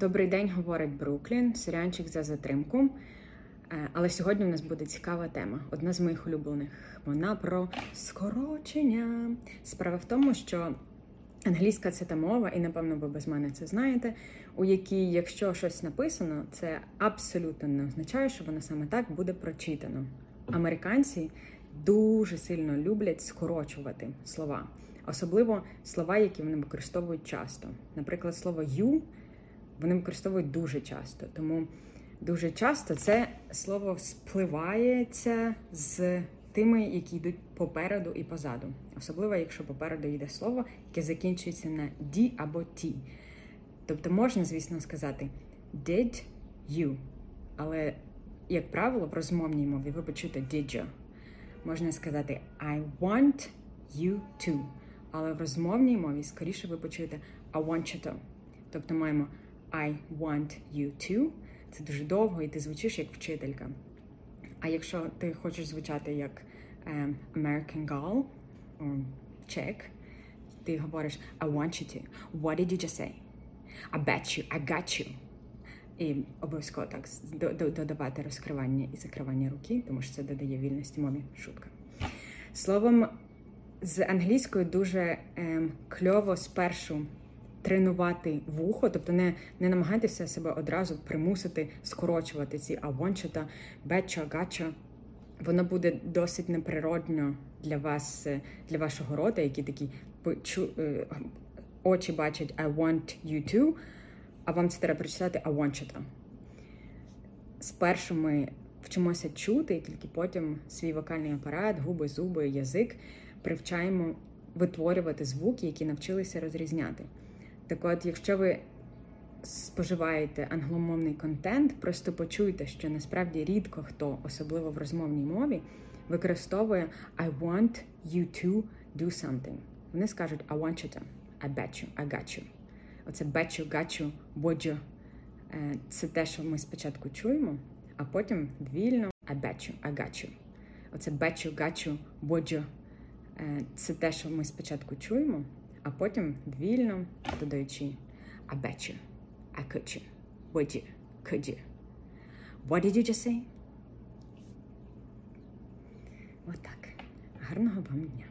Добрий день, говорить Бруклін, сирянчик за затримку. Е, Але сьогодні у нас буде цікава тема, одна з моїх улюблених. Вона про скорочення. Справа в тому, що англійська це та мова, і напевно ви без мене це знаєте, у якій, якщо щось написано, це абсолютно не означає, що воно саме так буде прочитано. Американці дуже сильно люблять скорочувати слова, особливо слова, які вони використовують часто. Наприклад, слово you вони використовують дуже часто. Тому дуже часто це слово спливається з тими, які йдуть попереду і позаду. Особливо, якщо попереду йде слово, яке закінчується на «ді» або «ті». Тобто можна, звісно, сказати did you, але, як правило, в розмовній мові ви почуєте did you. Можна сказати I want you to. Але в розмовній мові скоріше ви почуєте I want you to. Тобто маємо I want you to. Це дуже довго, і ти звучиш як вчителька. А якщо ти хочеш звучати як um, American Girl, Czech, ти говориш I want you to. What did you just say? I bet you, I got you. І обов'язково так додавати розкривання і закривання руки, тому що це додає вільності мові. Шутка. Словом, з англійською дуже ем, кльово спершу тренувати вухо, тобто не не намагайтеся себе одразу примусити скорочувати ці авончата, бечо, гачо. Воно буде досить неприродно для вас, для вашого рота, які такі е, очі бачать I want you to, а вам це треба прочитати I want you to. Спершу ми вчимося чути, і тільки потім свій вокальний апарат, губи, зуби, язик привчаємо витворювати звуки, які навчилися розрізняти. Так от, якщо ви споживаєте англомовний контент, просто почуйте, що насправді рідко хто, особливо в розмовній мові, використовує I want you to do something. Вони скажуть I want you to, I bet you, I got you. Оце bet you, got you, would you. Е, це те, що ми спочатку чуємо, а потім вільно I bet you, I got you. Оце bet you, got you, would you. Е, це те, що ми спочатку чуємо а потім вільно додаючи I bet you, I could you, would you, could you. What did you just say? Отак. Гарного вам дня!